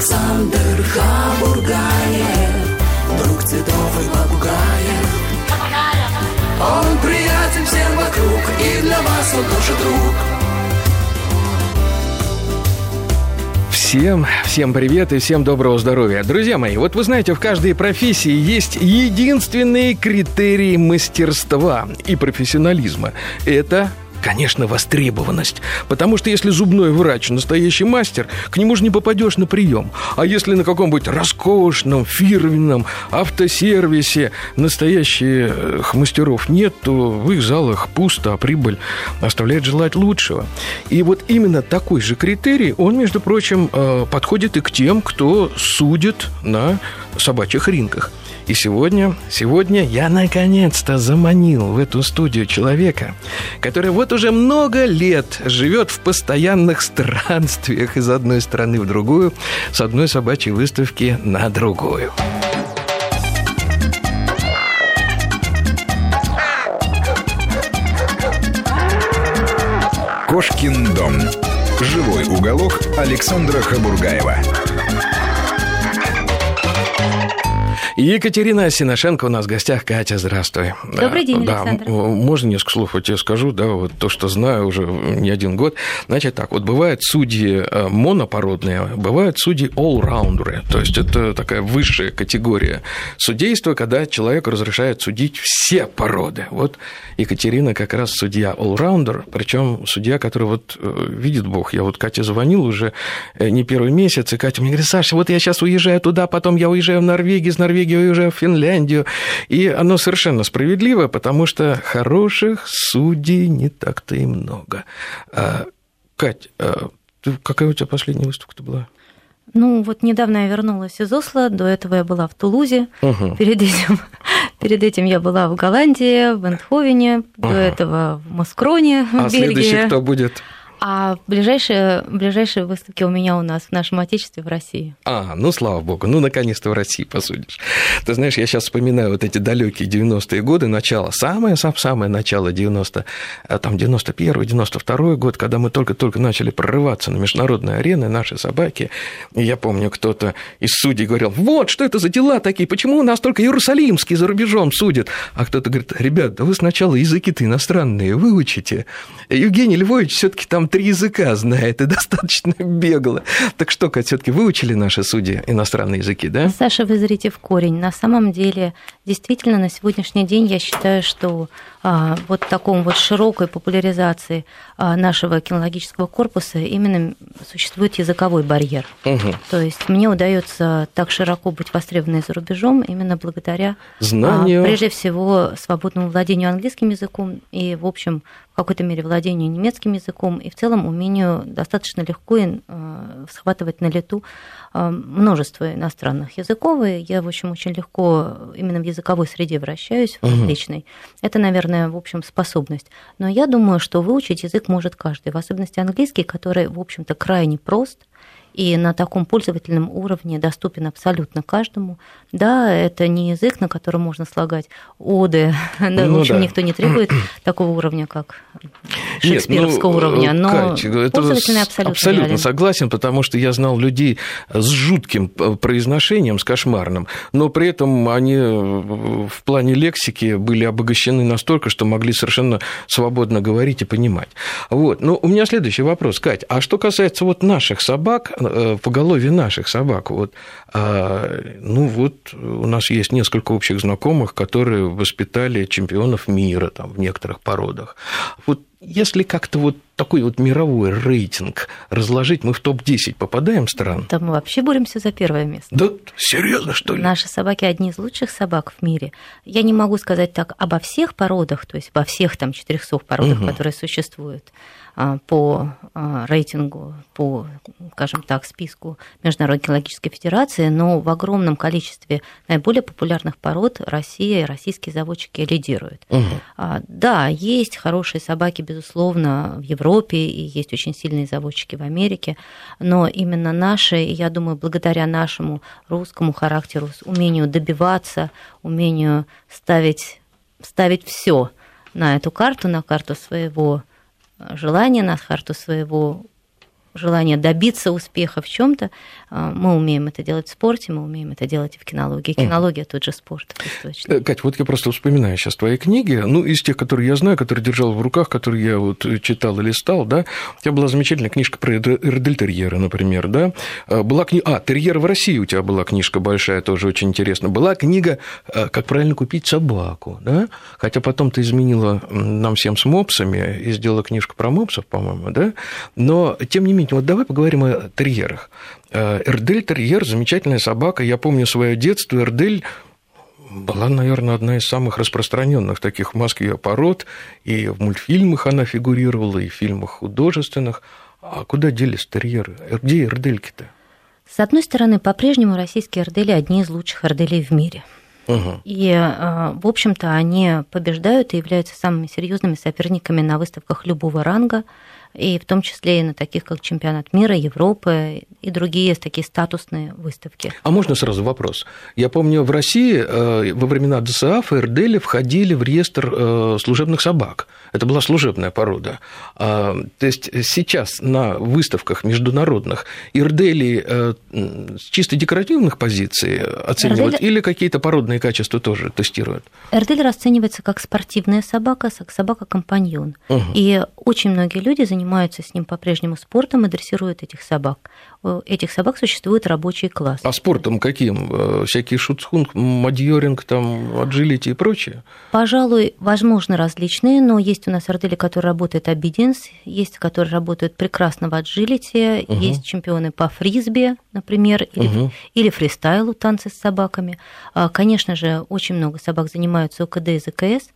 Александр Хабургаев, друг цветов и попугаев. Он приятен всем вокруг, и для вас он тоже друг. Всем, всем привет и всем доброго здоровья. Друзья мои, вот вы знаете, в каждой профессии есть единственные критерии мастерства и профессионализма. Это Конечно, востребованность. Потому что если зубной врач настоящий мастер, к нему же не попадешь на прием. А если на каком-нибудь роскошном, фирменном автосервисе настоящих мастеров нет, то в их залах пусто, а прибыль оставляет желать лучшего. И вот именно такой же критерий, он, между прочим, э, подходит и к тем, кто судит на собачьих ринках. И сегодня, сегодня я наконец-то заманил в эту студию человека, который вот уже много лет живет в постоянных странствиях из одной страны в другую, с одной собачьей выставки на другую. Кошкин дом. Живой уголок Александра Хабургаева. Екатерина Синошенко у нас в гостях. Катя, здравствуй. Добрый день, да, Александр. Можно несколько слов я тебе скажу, да, вот то, что знаю уже не один год. Значит так, вот бывают судьи э, монопородные, бывают судьи all-раундеры, то есть это такая высшая категория судейства, когда человеку разрешают судить все породы. Вот Екатерина как раз судья all-раундер, причем судья, который вот э, видит Бог. Я вот Кате звонил уже э, не первый месяц, и Катя мне говорит, Саша, вот я сейчас уезжаю туда, потом я уезжаю в Норвегию, из Норвегии уезжаю в Финляндию. И оно совершенно справедливо, потому что хороших судей не так-то и много. А, Кать, а какая у тебя последняя выставка-то была? Ну, вот недавно я вернулась из Осло, до этого я была в Тулузе, Угу. перед этим, перед этим я была в Голландии, в Эндховене, до Ага. этого в Маскроне, в А следующий Бельгии. кто будет? А ближайшие, ближайшие выставки у меня у нас в нашем Отечестве в России. А, ну слава богу, ну наконец-то в России посудишь. Ты знаешь, я сейчас вспоминаю вот эти далекие 90-е годы, начало, самое сам самое начало 90, а там 91 92 год, когда мы только-только начали прорываться на международные арены, наши собаки. И я помню, кто-то из судей говорил, вот, что это за дела такие, почему у нас только иерусалимские за рубежом судят? А кто-то говорит, ребят, да вы сначала языки-то иностранные выучите. Евгений Львович все-таки там три языка знает и достаточно бегло. Так что, Кать, все-таки выучили наши судьи иностранные языки, да? Саша, вы зрите в корень. На самом деле, действительно, на сегодняшний день я считаю, что вот таком вот широкой популяризации а, нашего кинологического корпуса именно существует языковой барьер. Мгм. То есть мне удается так широко быть востребованной за рубежом именно благодаря, Знанию. а, прежде всего, свободному владению английским языком и, в общем, в какой-то мере владению немецким языком и в целом умению достаточно легко э, схватывать на лету э, множество иностранных языков. И я, в общем, очень легко именно в языковой среде вращаюсь, в Мгм. различной. Это, наверное, в общем, способность. Но я думаю, что выучить язык может каждый, в особенности английский, который, в общем-то, крайне прост, и на таком пользовательном уровне доступен абсолютно каждому. Да, это не язык, на котором можно слагать оды. Да, Ну в общем, да. никто не требует такого уровня, как Нет, шекспировского ну, уровня, но Кать, пользовательный абсолютно, абсолютно реален. согласен, потому что я знал людей с жутким э, произношением, с кошмарным, но при этом они э, в плане лексики были обогащены настолько, что могли совершенно свободно говорить и понимать. Вот. Но у меня следующий вопрос, Кать. А что касается вот наших собак, э, поголовья наших собак, вот, а, ну вот у нас есть несколько общих знакомых, которые воспитали чемпионов мира там, в некоторых породах. Вот если как-то вот такой вот мировой рейтинг разложить, мы в топ-10 попадаем стран? Да мы вообще боремся за первое место. Да серьезно, что ли? Наши собаки одни из лучших собак в мире. Я не могу сказать так обо всех породах, то есть обо всех там 400 породах, Мгм. которые существуют по а, рейтингу, по, скажем так, списку Международной кинологической федерации, но в огромном количестве наиболее популярных пород Россия и российские заводчики лидируют. А, Да, есть хорошие собаки, безусловно, в Европе, и есть очень сильные заводчики в Америке, но именно наши, я думаю, благодаря нашему русскому характеру, умению добиваться, умению ставить, ставить все на эту карту, на карту своего желания, на карту своего желание добиться успеха в чем-то, а, мы умеем это делать в спорте, мы умеем это делать и в кинологии. Кинология тот же спорт. Э, Кать, вот я просто вспоминаю сейчас твои книги, ну, из тех, которые я знаю, которые держал в руках, которые я вот читал и листал, да, у тебя была замечательная книжка про эрдельтерьера, например, да, а, была книга, а, терьер в России у тебя была книжка большая, тоже очень интересно, была книга э, «Как правильно купить собаку», да, хотя потом ты изменила нам всем с мопсами и сделала книжку про мопсов, по-моему, да, но, тем не менее, вот давай поговорим о терьерах. Э, Эрдель терьер – замечательная собака. Я помню свое детство. Эрдель была, наверное, одна из самых распространенных таких в Москве пород. И в мультфильмах она фигурировала, и в фильмах художественных. А куда делись терьеры? Где эрдельки-то? С одной стороны, по-прежнему российские эрдели одни из лучших эрделей в мире. Угу. И, э, в общем-то, они побеждают и являются самыми серьезными соперниками на выставках любого ранга и в том числе и на таких, как чемпионат мира, Европы и другие такие статусные выставки. А можно сразу вопрос? Я помню, в России э, во времена ДСАФ и РДЛ входили в реестр э, служебных собак. Это была служебная порода. А, то есть сейчас на выставках международных ИРДЛи э, с чисто декоративных позиций оценивают РДЛ... или какие-то породные качества тоже тестируют? РДЛ расценивается как спортивная собака, как собака-компаньон. Угу. И очень многие люди занимаются с ним по-прежнему спортом и дрессируют этих собак. Этих собак существует рабочий класс. А спортом каким? Э, всякие шутсхунг, мадьоринг, там, аджилити и прочее? Пожалуй, возможно, различные, но есть у нас ордели, которые работают обиденс, есть, которые работают прекрасно в аджилити, угу. есть чемпионы по фрисби, например, или, угу. или фристайлу, танцы с собаками. А, конечно же, очень много собак занимаются ОКД и ЗКС.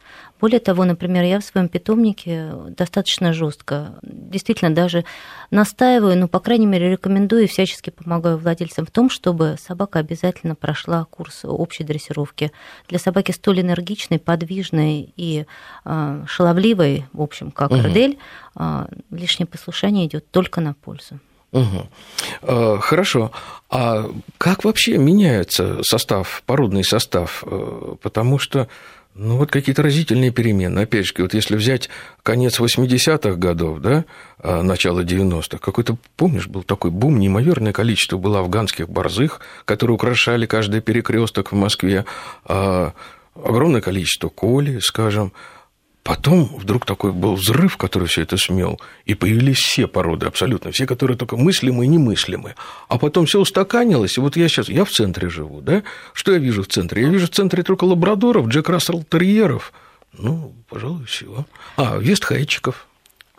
Более того, например, я в своем питомнике достаточно жестко, действительно даже настаиваю, ну, по крайней мере, рекомендую и всячески помогаю владельцам в том, чтобы собака обязательно прошла курс общей дрессировки. Для собаки столь энергичной, подвижной и э, шаловливой, в общем, как угу. Родель, э, лишнее послушание идет только на пользу. Угу. Хорошо. А как вообще меняется состав, породный состав? Э, потому что ну, вот какие-то разительные перемены. Опять же, вот если взять конец 80-х годов, да, а, начало 90-х, какой-то, помнишь, был такой бум, неимоверное количество было афганских борзых, которые украшали каждый перекресток в Москве, а, огромное количество коли, скажем, Потом вдруг такой был взрыв, который все это смел, и появились все породы, абсолютно, все, которые только мыслимы и немыслимы. А потом все устаканилось, и вот я сейчас, я в центре живу, да? Что я вижу в центре? Я вижу в центре только лабрадоров, Джек Рассел терьеров, ну, пожалуй, всего. А, вестхайчиков,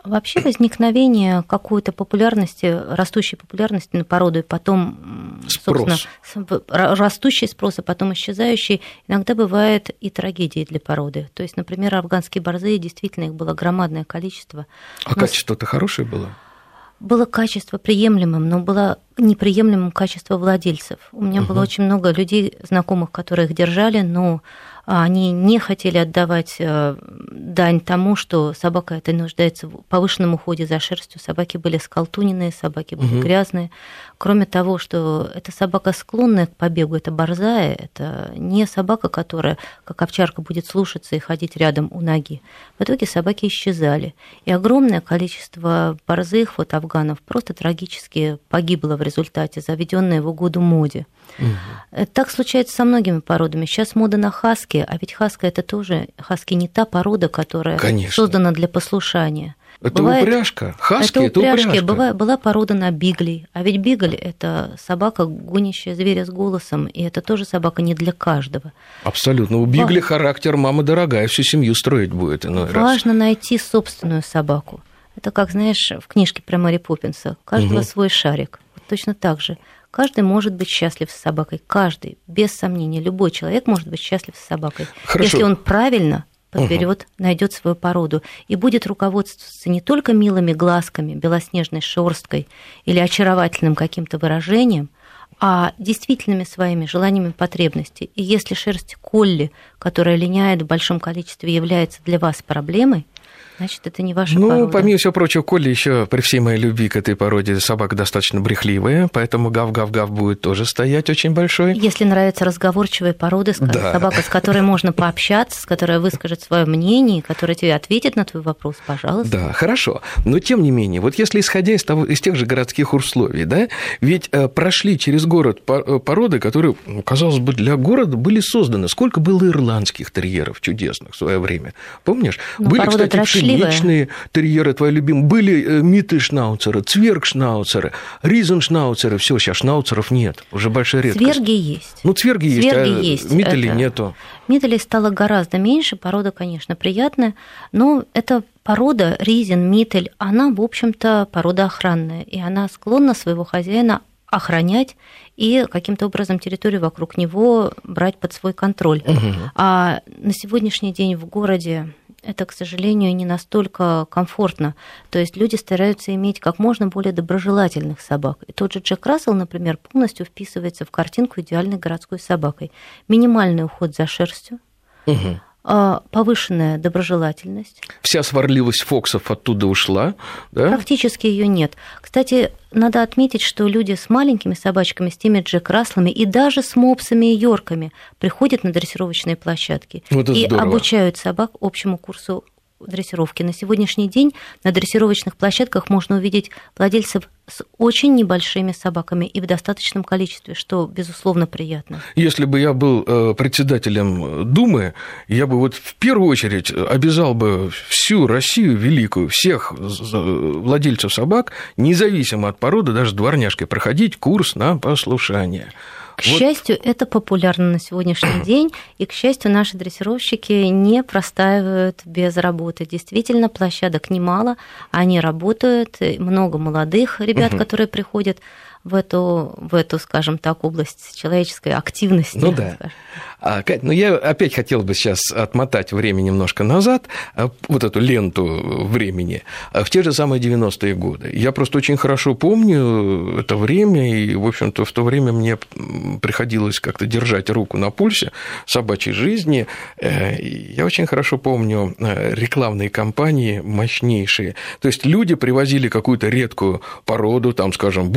Вообще возникновение какой-то популярности, растущей популярности на породу, и потом, спрос. собственно, растущий спрос, а потом исчезающий, иногда бывает и трагедией для породы. То есть, например, афганские борзые, действительно, их было громадное количество. А но... качество-то хорошее было? Было качество приемлемым, но было неприемлемым качество владельцев. У меня угу. было очень много людей, знакомых, которые их держали, но они не хотели отдавать э, дань тому, что собака эта нуждается в повышенном уходе за шерстью. Собаки были сколтуненные, собаки были угу. грязные. Кроме того, что эта собака склонная к побегу, это борзая, это не собака, которая, как овчарка, будет слушаться и ходить рядом у ноги. В итоге собаки исчезали. И огромное количество борзых вот афганов просто трагически погибло в результате, заведенное в угоду моде. Угу. Так случается со многими породами. Сейчас мода на хаски, а ведь хаска это тоже хаски не та порода, которая Конечно. создана для послушания. Это Бывает, упряжка. Хаски это, упряжки. это упряжка. Была, была порода на биглей. А ведь бигль – это собака, гонящая зверя с голосом, и это тоже собака не для каждого. Абсолютно. У бигли Ва... характер «мама дорогая, всю семью строить будет иной Важно раз. найти собственную собаку. Это как, знаешь, в книжке про Мэри Поппинса. Каждого угу. свой шарик. Вот точно так же. Каждый может быть счастлив с собакой. Каждый, без сомнения. Любой человек может быть счастлив с собакой. Хорошо. Если он правильно подберет, угу. найдет свою породу и будет руководствоваться не только милыми глазками, белоснежной шерсткой или очаровательным каким-то выражением, а действительными своими желаниями потребностей. И если шерсть колли, которая линяет в большом количестве, является для вас проблемой, значит, это не ваша ну, порода. помимо всего прочего, Коля еще при всей моей любви к этой породе собака достаточно брехливая, поэтому гав-гав-гав будет тоже стоять очень большой. Если нравятся разговорчивые породы, Да. собака, с которой можно пообщаться, с которой выскажет свое мнение, которая тебе ответит на твой вопрос, пожалуйста. Да, хорошо. Но тем не менее, вот если исходя из, того, из тех же городских условий, да, ведь э, прошли через город э, породы, которые, ну, казалось бы, для города были созданы. Сколько было ирландских терьеров чудесных в свое время? Помнишь? Ну, были, кстати, дрочливая. пшеничные терьеры, твои любимые. Были э, миты-шнауцеры, цверг-шнауцеры, ризен-шнауцеры. Все, сейчас шнауцеров нет. Уже большая редкость. Цверги есть. Ну, цверги есть, Цверги а есть, мителей это- нету. Миделей стало гораздо меньше, порода, конечно, приятная, но эта порода Ризен, Митель, она, в общем-то, порода охранная, и она склонна своего хозяина охранять и каким-то образом территорию вокруг него брать под свой контроль. А на сегодняшний день в городе это, к сожалению, не настолько комфортно. То есть люди стараются иметь как можно более доброжелательных собак. И тот же Джек Рассел, например, полностью вписывается в картинку идеальной городской собакой. Минимальный уход за шерстью, Мгм. А, повышенная доброжелательность. Вся сварливость Фоксов оттуда ушла, да? Практически ее нет. Кстати, надо отметить, что люди с маленькими собачками, с теми Джек Расселами и даже с мопсами и йорками приходят на дрессировочные площадки Ну, это и здорово. обучают собак общему курсу дрессировки. На сегодняшний день на дрессировочных площадках можно увидеть владельцев с очень небольшими собаками и в достаточном количестве, что, безусловно, приятно. Если бы я был э, председателем Думы, я бы вот в первую очередь обязал бы всю Россию великую, всех владельцев собак, независимо от породы, даже дворняжкой, проходить курс на послушание. К Вот. счастью, это популярно на сегодняшний день, и, к счастью, наши дрессировщики не простаивают без работы. Действительно, площадок немало, они работают, много молодых ребят, которые приходят в эту, в эту, скажем так, область человеческой активности. Ну да. скажем. А, Кать, ну я опять хотел бы сейчас отмотать время немножко назад, а, вот эту ленту времени, а, в те же самые 90-е годы. Я просто очень хорошо помню это время, и, в общем-то, в то время мне приходилось как-то держать руку на пульсе собачьей жизни. Э, Я очень хорошо помню э, рекламные кампании мощнейшие. То есть люди привозили какую-то редкую породу, там, скажем,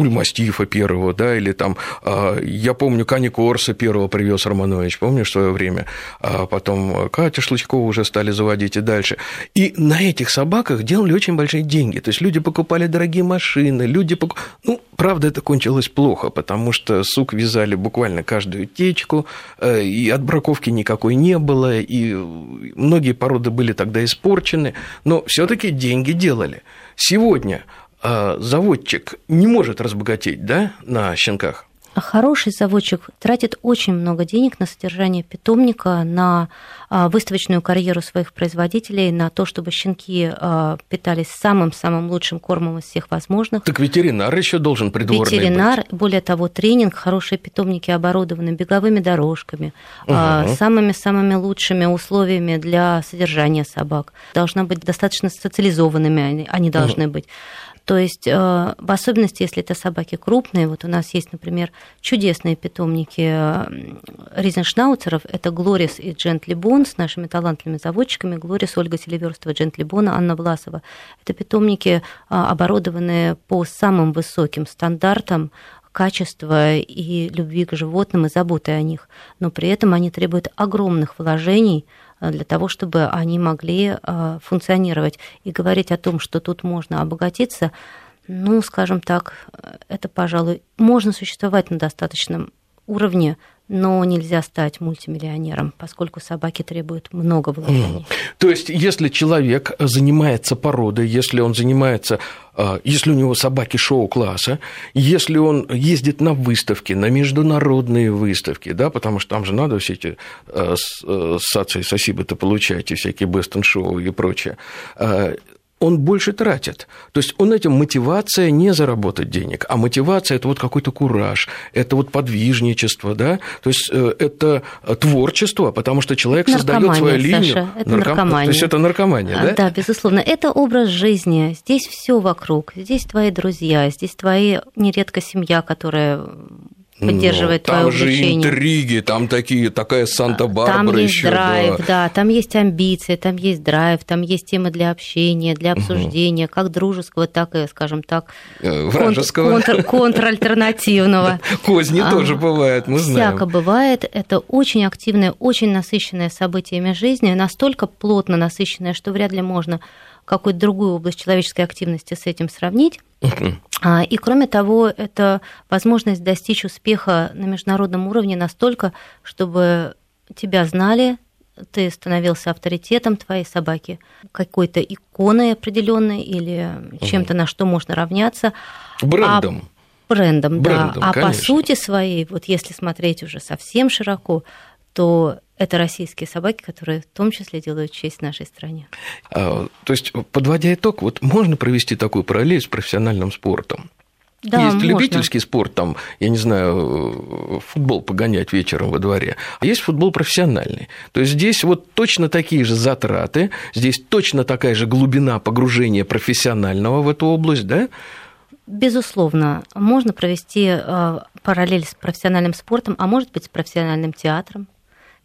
бульмастифа первого, да, или там, а, я помню, Кани Корса первого привез Романович, помнишь, в свое время, а потом Катя Шлычкова уже стали заводить и дальше. И на этих собаках делали очень большие деньги. То есть люди покупали дорогие машины, люди покуп... Ну, правда, это кончилось плохо, потому что сук вязали буквально каждую течку, э, и отбраковки никакой не было, и многие породы были тогда испорчены, но все-таки деньги делали. Сегодня э, заводчик не может разбогатеть, да, на щенках? А Хороший заводчик тратит очень много денег на содержание питомника, на а, выставочную карьеру своих производителей, на то, чтобы щенки а, питались самым-самым лучшим кормом из всех возможных. Так ветеринар еще должен придворный Ветеринар, быть. более того, тренинг, хорошие питомники оборудованы беговыми дорожками, Ага. самыми-самыми лучшими условиями для содержания собак. Должна быть достаточно социализованными они, они должны быть. То есть, э, в особенности, если это собаки крупные, вот у нас есть, например, чудесные питомники э, ризеншнауцеров, это Глорис и Джентли Бон с нашими талантливыми заводчиками, Глорис, Ольга Селиверстова, Джентли Бона, Анна Власова. Это питомники, а, оборудованные по самым высоким стандартам качества и любви к животным и заботы о них, но при этом они требуют огромных вложений э, для того, чтобы они могли э, функционировать. И говорить о том, что тут можно обогатиться, ну, скажем так, э, это, пожалуй, можно существовать на достаточном уровне, но нельзя стать мультимиллионером, поскольку собаки требуют много вложений. То есть, если человек занимается породой, если он занимается, а, если у него собаки шоу-класса, если он ездит на выставки, на международные выставки, да, потому что там же надо все эти а, а, сации, сосибы-то получать, и всякие бестон-шоу и прочее, а, он больше тратит. То есть он этим мотивация не заработать денег, а мотивация это вот какой-то кураж, это вот подвижничество, да, то есть э, это творчество, потому что человек создает свою Наркомания, линию. Саша, это Нарком- наркомания. То есть это наркомания, А, да? Да, безусловно. Это образ жизни. Здесь все вокруг. Здесь твои друзья, здесь твои нередко семья, которая поддерживает там твое же увлечение. интриги, там такие, такая Санта-Барбара Там есть еще. драйв, да. да. там есть амбиции, там есть драйв, там есть темы для общения, для обсуждения, как дружеского, так и, скажем так, Э, Вражеского. контр- контральтернативного. Козни А, тоже бывают, мы знаем. Всяко бывает. Это очень активное, очень насыщенное событиями жизни, настолько плотно насыщенное, что вряд ли можно какую-то другую область человеческой активности с этим сравнить. А, И кроме того, это возможность достичь успеха на международном уровне настолько, чтобы тебя знали, ты становился авторитетом твоей собаки, какой-то иконой определенной или чем-то, на что можно равняться. Брендом. А брендом, Брендом, да. А по конечно. сути своей, вот если смотреть уже совсем широко, то это российские собаки, которые в том числе делают честь нашей стране. А, То есть, подводя итог, вот можно провести такую параллель с профессиональным спортом. Да, есть можно. любительский спорт, там, я не знаю, футбол погонять вечером во дворе, а есть футбол профессиональный. То есть здесь вот точно такие же затраты, здесь точно такая же глубина погружения профессионального в эту область, да? Безусловно, можно провести э, параллель с профессиональным спортом, а может быть с профессиональным театром.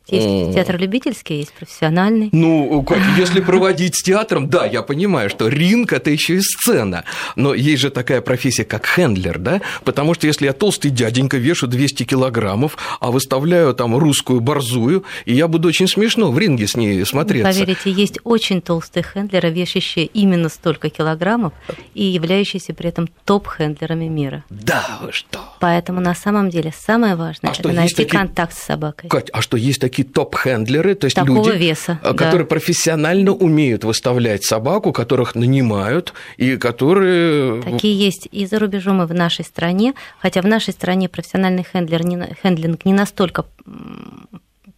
Есть О. театр любительский, есть профессиональный. Ну, если проводить с театром, да, я понимаю, что ринг – это еще и сцена. Но есть же такая профессия, как хендлер, да? Потому что если я толстый дяденька, вешу 200 килограммов, а выставляю там русскую борзую, и я буду очень смешно в ринге с ней смотреться. Поверите, есть очень толстые хендлеры, вешающие именно столько килограммов и являющиеся при этом топ-хендлерами мира. Да, вы что? Поэтому на самом деле самое важное А это найти такие- контакт с собакой. Кать, а что, есть такие топ-хендлеры, то есть Такого люди, веса, да. которые профессионально умеют выставлять собаку, которых нанимают, и которые... Такие есть и за рубежом, и в нашей стране. Хотя в нашей стране профессиональный хендлер, не хендлинг не настолько м,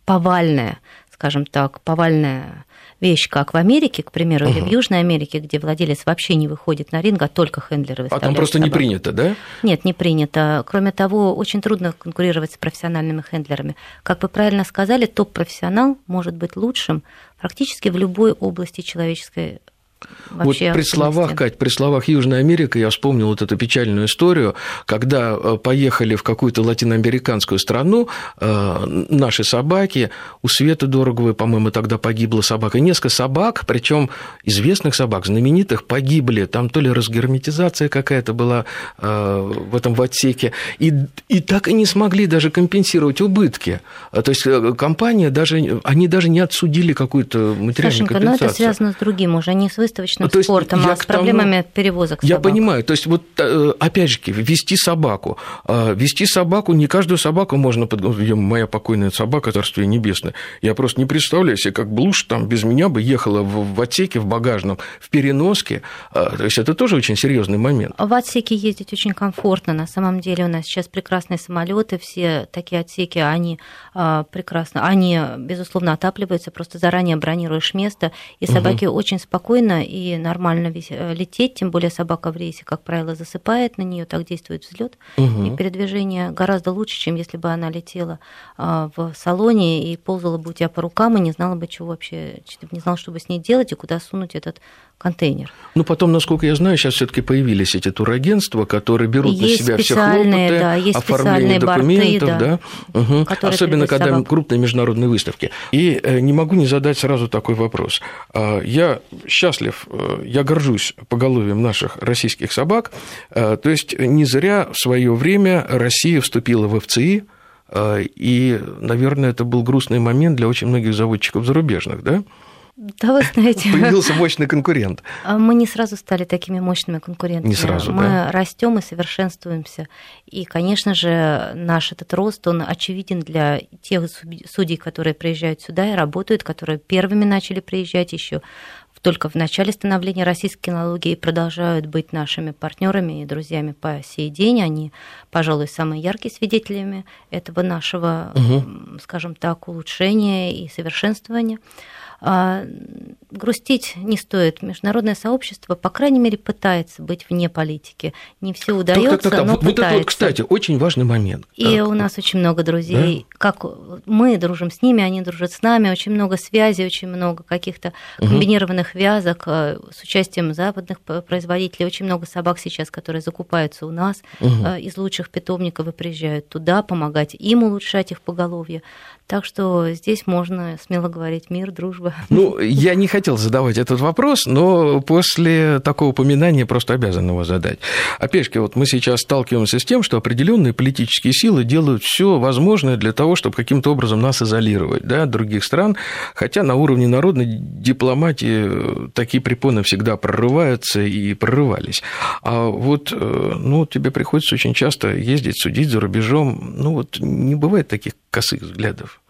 повальная, скажем так, повальная вещь, как в Америке, к примеру, или в Южной Америке, где владелец вообще не выходит на ринг, а только хендлеры А выставляют там просто не собак. принято, да? Нет, не принято. Кроме того, очень трудно конкурировать с профессиональными хендлерами. Как вы правильно сказали, топ-профессионал может быть лучшим практически в любой области человеческой вообще вот при словах. Кать, при словах Южная Америка я вспомнил вот эту печальную историю, когда э, поехали в какую-то латиноамериканскую страну э, наши собаки, у Светы Дороговой, по-моему, тогда погибла собака, несколько собак, причем известных собак, знаменитых, погибли, там то ли разгерметизация какая-то была э, в этом в отсеке, и, и так и не смогли даже компенсировать убытки. То есть компания даже, они даже не отсудили какую-то материальную Сашенька, но компенсацию. это связано с другим уже, не с выставочным Ну, спортом, я а с тому- проблемами перевозок Я собак. понимаю, то есть вот э, опять же, вести собаку. А, Вести собаку, не каждую собаку можно... Под... Моя покойная собака, Царствие Небесное. Я просто не представляю себе, как Блуш там без меня бы ехала в, отсеке, в багажном, в переноске. А, То есть это тоже очень серьезный момент. В отсеке ездить очень комфортно. На самом деле у нас сейчас прекрасные самолеты, все такие отсеки, они а, прекрасно, они, безусловно, отапливаются, просто заранее бронируешь место, и собаке очень спокойно и нормально э, лететь, тем более собака в рейсе, как правило, засыпает на нее, так действует взлет, и передвижение гораздо лучше, чем если бы она летела а, в салоне и ползала бы у тебя по рукам и не знала бы, чего вообще, не знала, что бы с ней делать и куда сунуть этот контейнер. Ну, потом, насколько я знаю, сейчас все таки появились эти турагентства, которые берут Есть на себя все хлопоты, да, есть оформление специальные борты, документов, да, да, которые особенно когда собак. крупные международные выставки. И э, не могу не задать сразу такой вопрос. А, Я счастлив, э, я горжусь поголовьем наших российских собак. Э, То есть не зря в свое время Россия вступила в ФЦИ, и, наверное, это был грустный момент для очень многих заводчиков зарубежных, да? Да, вы знаете, Появился мощный конкурент. А Мы не сразу стали такими мощными конкурентами. Не сразу, Мы да? растем и совершенствуемся. И, конечно же, наш этот рост, он очевиден для тех суд- судей, которые приезжают сюда и работают, которые первыми начали приезжать еще только в начале становления российской кинологии и продолжают быть нашими партнерами и друзьями по сей день. Они, пожалуй, самые яркие свидетелями этого нашего, м, скажем так, улучшения и совершенствования. А, грустить не стоит. Международное сообщество, по крайней мере, пытается быть вне политики. Не все удается, так, так, так, но вот, пытается. Вот это, кстати, очень важный момент. И так. у нас очень много друзей. Да? Как мы дружим с ними, они дружат с нами. Очень много связей, очень много каких-то угу. комбинированных вязок э, с участием западных производителей. Очень много собак сейчас, которые закупаются у нас угу. из лучших питомников и приезжают туда помогать им улучшать их поголовье. Так что здесь можно смело говорить мир, дружба. Ну, я не хотел задавать этот вопрос, но после такого упоминания просто обязан его задать. Опять же, вот мы сейчас сталкиваемся с тем, что определенные политические силы делают все возможное для того, чтобы каким-то образом нас изолировать да, от других стран, хотя на уровне народной дипломатии такие препоны всегда прорываются и прорывались. А вот ну, тебе приходится очень часто ездить, судить за рубежом. Ну, вот не бывает таких косых взглядов.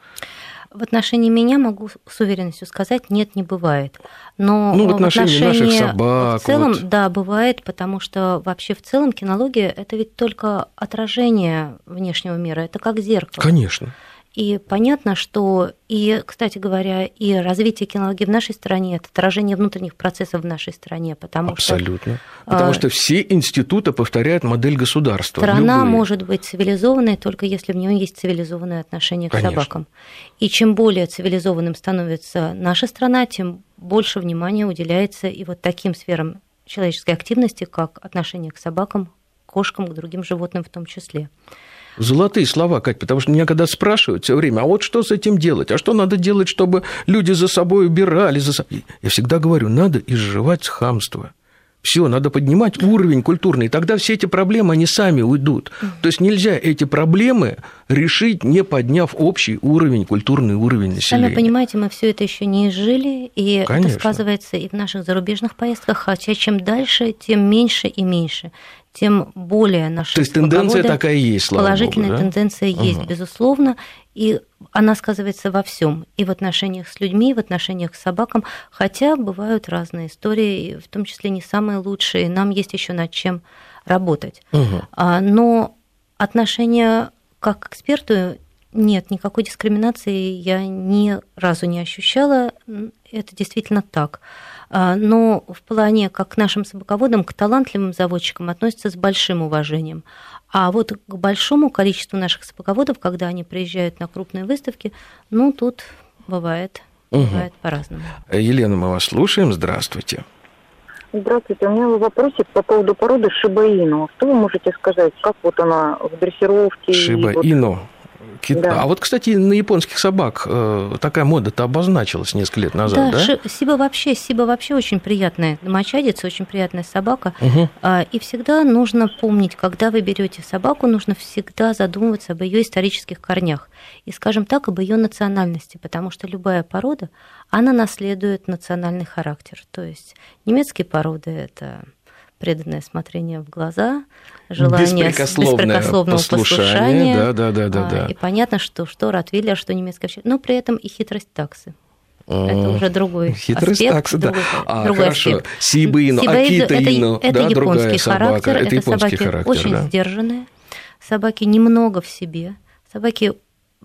В отношении меня могу с уверенностью сказать, нет, не бывает. Но ну, в отношении, в отношении наших собак. В целом, вот. да, бывает, потому что вообще в целом кинология это ведь только отражение внешнего мира, это как зеркало. Конечно. И понятно, что и, кстати говоря, и развитие кинологии в нашей стране это отражение внутренних процессов в нашей стране, потому Абсолютно. что потому что все институты повторяют модель государства. Страна любые. может быть цивилизованной только если в нее есть цивилизованное отношение Конечно. к собакам. И чем более цивилизованным становится наша страна, тем больше внимания уделяется и вот таким сферам человеческой активности, как отношение к собакам, кошкам, к другим животным в том числе. Золотые слова, Кать, потому что меня когда спрашивают все время, а вот что с этим делать, а что надо делать, чтобы люди за собой убирали, за собой... Я всегда говорю, надо изживать хамство. Все, надо поднимать уровень культурный, тогда все эти проблемы, они сами уйдут. То есть нельзя эти проблемы решить, не подняв общий уровень, культурный уровень населения. Сами понимаете, мы все это еще не изжили, и Конечно. это сказывается и в наших зарубежных поездках, хотя чем дальше, тем меньше и меньше тем более наши То есть тенденция такая есть, слава Положительная Богу, да? тенденция есть, угу. безусловно, и она сказывается во всем, и в отношениях с людьми, и в отношениях с собакам, хотя бывают разные истории, в том числе не самые лучшие, нам есть еще над чем работать. Угу. Но отношения как к эксперту нет, никакой дискриминации я ни разу не ощущала, это действительно так. А, но в плане, как к нашим собаководам, к талантливым заводчикам относятся с большим уважением. А вот к большому количеству наших собаководов, когда они приезжают на крупные выставки, ну, тут бывает, угу. бывает по-разному. Елена, мы вас слушаем. Здравствуйте. Здравствуйте. У меня вопросик по поводу породы Шибаину. Что вы можете сказать? Как вот она в дрессировке? Шибаину. Вот... Кит... Да. А вот, кстати, на японских собак э, такая мода-то обозначилась несколько лет назад, да? да? Сиба вообще, Сиба вообще очень приятная домочадица, очень приятная собака. Угу. И всегда нужно помнить, когда вы берете собаку, нужно всегда задумываться об ее исторических корнях. И, скажем так, об ее национальности, потому что любая порода, она наследует национальный характер. То есть немецкие породы – это преданное смотрение в глаза, желание беспрекословного послушания. Да, да, да, да, да. И понятно, что что Ротвейлер, что немецкая но при этом и хитрость таксы. Это уже другой Хитрость аспект. такса, да. А, другой хорошо. Аспект. Сибаину, Акитаину, это, это да, японский собака. характер. Это, это собаки характер, очень да. сдержанные, собаки немного в себе, собаки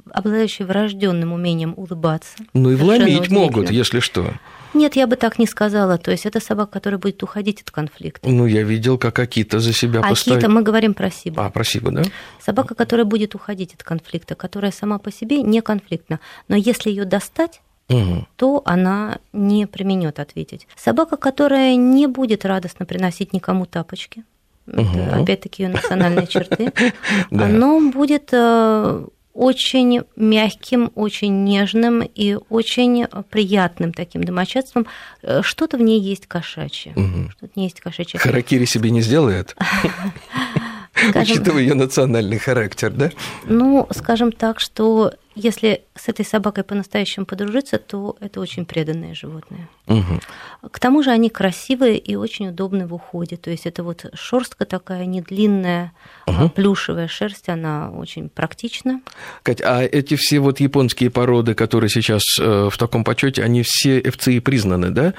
обладающие врожденным умением улыбаться. Ну и вломить могут, если что. Нет, я бы так не сказала. То есть это собака, которая будет уходить от конфликта. Ну, я видел, как Акита за себя Акита, поставила. мы говорим про Сибу. А, про Сибу, да? Собака, которая будет уходить от конфликта, которая сама по себе не конфликтна. Но если ее достать, угу. то она не применет ответить. Собака, которая не будет радостно приносить никому тапочки, угу. опять-таки ее национальные черты, но будет э, очень мягким, очень нежным и очень приятным таким домочадцством. Э, что-то в ней есть кошачье. Угу. Что-то в ней есть кошачье. Харакири себе не сделает? Скажем, Учитывая ее национальный характер, да? Ну, скажем так, что если с этой собакой по-настоящему подружиться, то это очень преданные животные. Угу. К тому же они красивые и очень удобны в уходе. То есть это вот шерстка такая не длинная, угу. плюшевая шерсть, она очень практична. Кать, а эти все вот японские породы, которые сейчас э, в таком почете, они все ФЦИ признаны, да?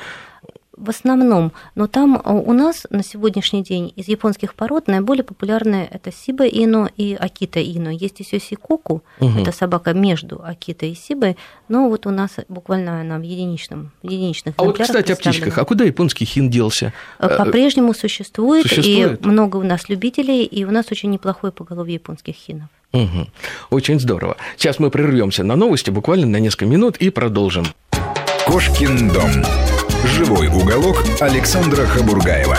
В основном, но там а, у нас на сегодняшний день из японских пород наиболее популярные это Сиба Ино и Акита Ино. Есть еще Сикоку, угу. это собака между Акита и Сибой, но вот у нас буквально она в единичном, в единичных А вот, кстати, о птичках. А куда японский хин делся? Э, по-прежнему существует, существует, и много у нас любителей, и у нас очень неплохое поголовье японских хинов. Угу. Очень здорово. Сейчас мы прервемся на новости буквально на несколько минут и продолжим. Кошкин дом. Живой уголок Александра Хабургаева.